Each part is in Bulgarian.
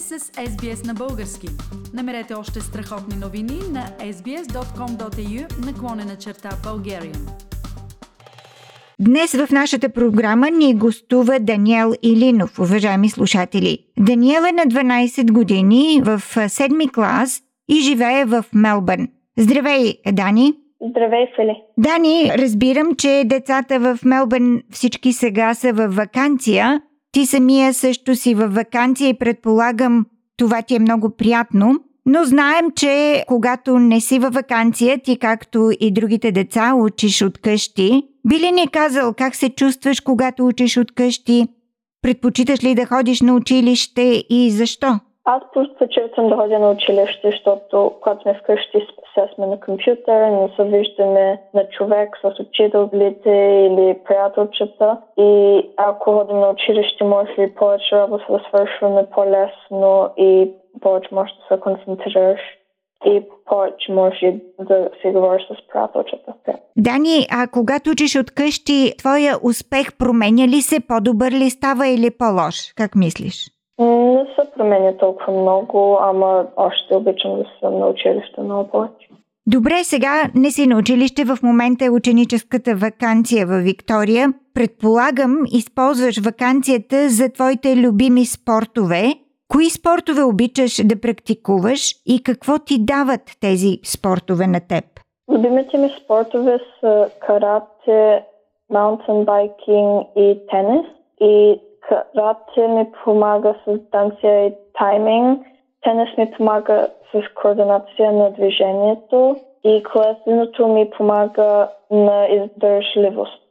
сте с SBS на български. Намерете още страхотни новини на sbs.com.au наклонена черта Bulgarian. Днес в нашата програма ни гостува Даниел Илинов, уважаеми слушатели. Даниел е на 12 години в седми клас и живее в Мелбърн. Здравей, Дани! Здравей, Фили! Дани, разбирам, че децата в Мелбърн всички сега са в вакансия, ти самия също си във вакансия и предполагам това ти е много приятно. Но знаем, че когато не си във вакансия, ти както и другите деца учиш от къщи. Би ли ни казал как се чувстваш, когато учиш от къщи? Предпочиташ ли да ходиш на училище и защо? Аз предпочитам да ходя на училище, защото когато сме вкъщи, сега сме на компютър, не се виждаме на човек с учителите или приятелчета. И ако ходим на училище, може ли повече работа да свършваме по-лесно и повече може да се концентрираш и повече може да си говориш с приятелчета. Дани, а когато учиш от къщи, твоя успех променя ли се? По-добър ли става или по-лош? Как мислиш? Не се променя толкова много, ама още обичам да съм на училище много повече. Добре, сега не си на училище, в момента е ученическата вакансия във Виктория. Предполагам, използваш вакансията за твоите любими спортове. Кои спортове обичаш да практикуваш и какво ти дават тези спортове на теб? Любимите ми спортове са карате, маунтенбайкинг и тенис. И карате ми помага с танция и тайминг. Тенис ми помага с координация на движението и колесеното ми помага на издържливост.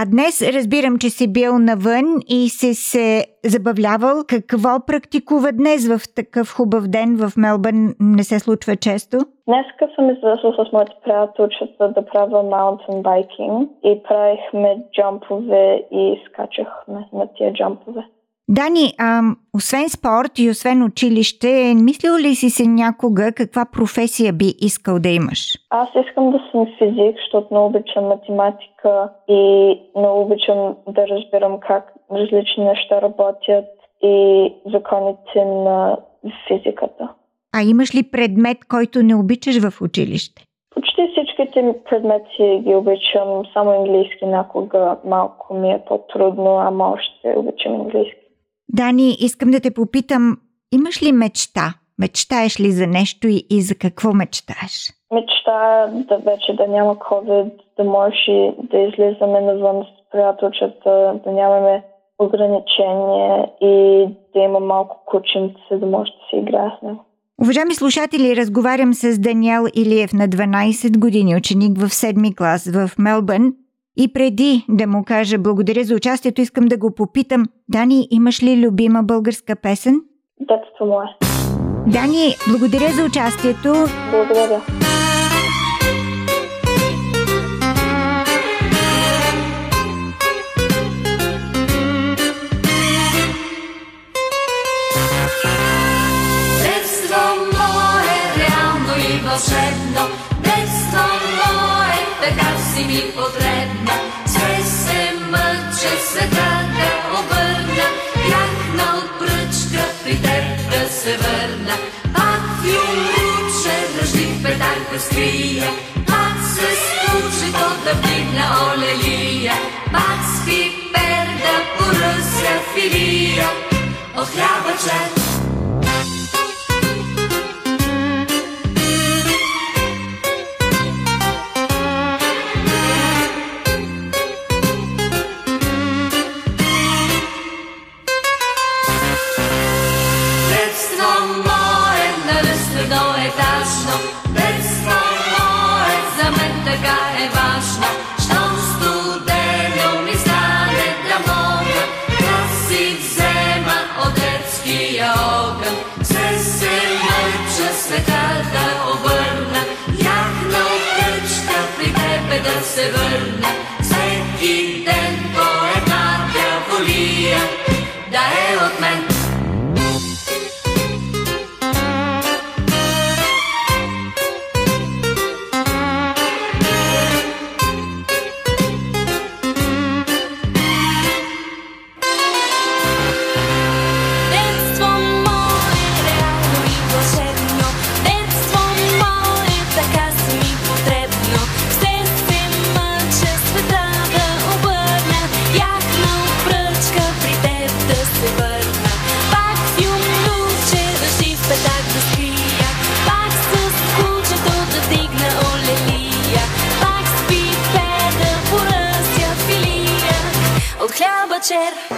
А днес разбирам, че си бил навън и си се забавлявал. Какво практикува днес в такъв хубав ден в Мелбърн? Не се случва често? Днеска съм излезла с моите приятелчета да правя маунтен байкинг и правихме джампове и скачахме на тия джампове. Дани, а, освен спорт и освен училище, мислил ли си се някога каква професия би искал да имаш? Аз искам да съм физик, защото много обичам математика и много обичам да разбирам как различни неща работят и законите на физиката. А имаш ли предмет, който не обичаш в училище? Почти всичките предмети ги обичам, само английски някога малко ми е по-трудно, ама още обичам английски. Дани, искам да те попитам, имаш ли мечта? Мечтаеш ли за нещо и, и за какво мечтаеш? Мечта да вече да няма COVID, да може да излизаме навън с приятелчета, да нямаме ограничения и да има малко кученце, да може да си играе с него. Уважаеми слушатели, разговарям с Даниел Илиев на 12 години, ученик в 7 клас в Мелбърн. И преди да му кажа благодаря за участието, искам да го попитам. Дани, имаш ли любима българска песен? Детство мое. Дани, благодаря за участието. Благодаря. Детство мое, реално и вълшебно, детство мое, така си ми потребна. Все се мъча света да обърна, бях на отпръчка при теб да се върна. Пак фюлуче, дръжлив петарка скрия, пак се случи то да вдигна олелия, пак с пипер да поръся филия. От хляба piacere